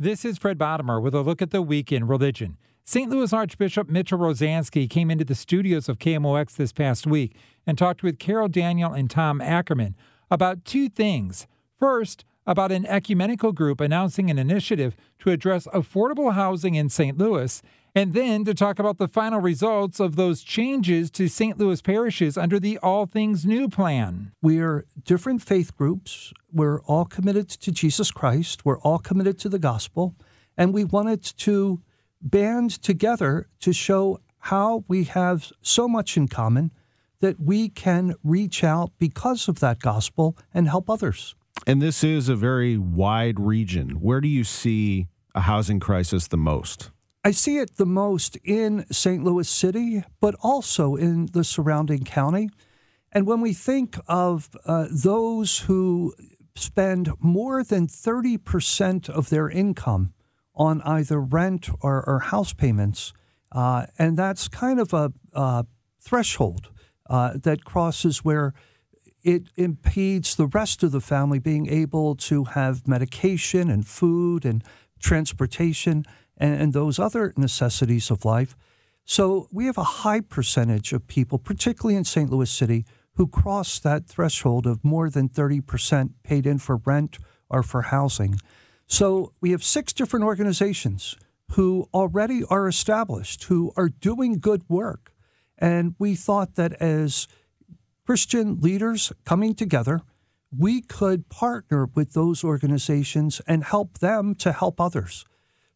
This is Fred Bodimer with a look at the week in religion. St. Louis Archbishop Mitchell Rozanski came into the studios of KMOX this past week and talked with Carol Daniel and Tom Ackerman about two things. First, about an ecumenical group announcing an initiative to address affordable housing in St. Louis, and then to talk about the final results of those changes to St. Louis parishes under the All Things New plan. We're different faith groups. We're all committed to Jesus Christ. We're all committed to the gospel. And we wanted to band together to show how we have so much in common that we can reach out because of that gospel and help others. And this is a very wide region. Where do you see a housing crisis the most? I see it the most in St. Louis City, but also in the surrounding county. And when we think of uh, those who spend more than 30% of their income on either rent or, or house payments. Uh, and that's kind of a, threshold uh, that crosses where it impedes the rest of the family being able to have medication and food and transportation and, and those other necessities of life. So we have a high percentage of people, particularly in St. Louis City, who cross that threshold of more than 30% paid in for rent or for housing. So we have six different organizations who already are established, who are doing good work. And we thought that as Christian leaders coming together, we could partner with those organizations and help them to help others.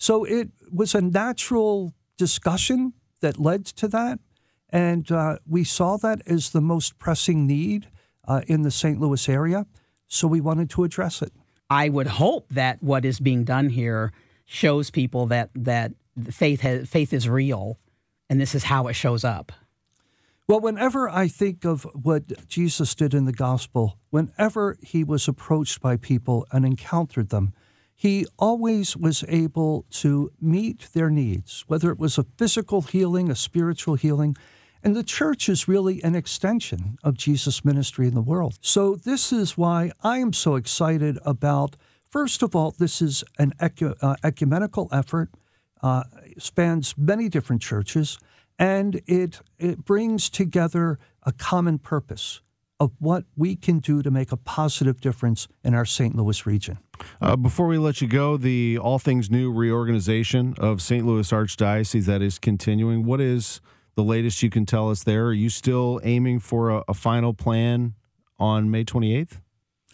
So it was a natural discussion that led to that. And uh, we saw that as the most pressing need uh, in the St. Louis area. So we wanted to address it. I would hope that what is being done here shows people that that faith has, faith is real, and this is how it shows up. Well, whenever I think of what Jesus did in the gospel, whenever he was approached by people and encountered them, he always was able to meet their needs, whether it was a physical healing, a spiritual healing. And the church is really an extension of Jesus' ministry in the world. So, this is why I am so excited about, first of all, this is an ecu- uh, ecumenical effort, uh, spans many different churches, and it, it brings together a common purpose of what we can do to make a positive difference in our St. Louis region. Uh, before we let you go, the All Things New reorganization of St. Louis Archdiocese that is continuing. What is the latest you can tell us there? Are you still aiming for a, a final plan on May 28th?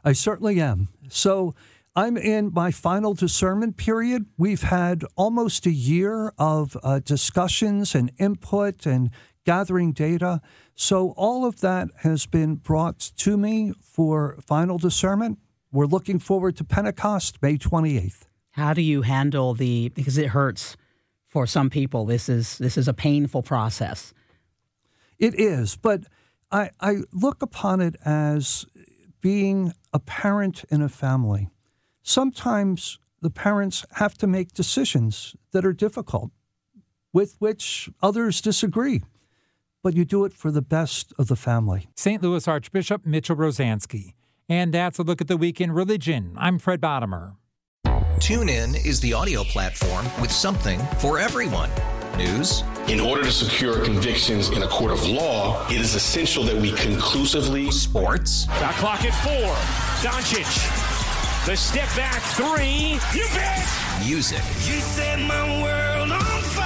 I certainly am. So I'm in my final discernment period. We've had almost a year of uh, discussions and input and gathering data. So all of that has been brought to me for final discernment. We're looking forward to Pentecost, May 28th. How do you handle the because it hurts for some people. This is this is a painful process. It is, but I, I look upon it as being a parent in a family. Sometimes the parents have to make decisions that are difficult, with which others disagree, but you do it for the best of the family. St. Louis Archbishop Mitchell Rozanski. And that's a look at the week in religion. I'm Fred Bodimer. TuneIn is the audio platform with something for everyone. News. In order to secure convictions in a court of law, it is essential that we conclusively. Sports. Got clock at four. Doncic. The step back three. You bet. Music. You set my world on fire.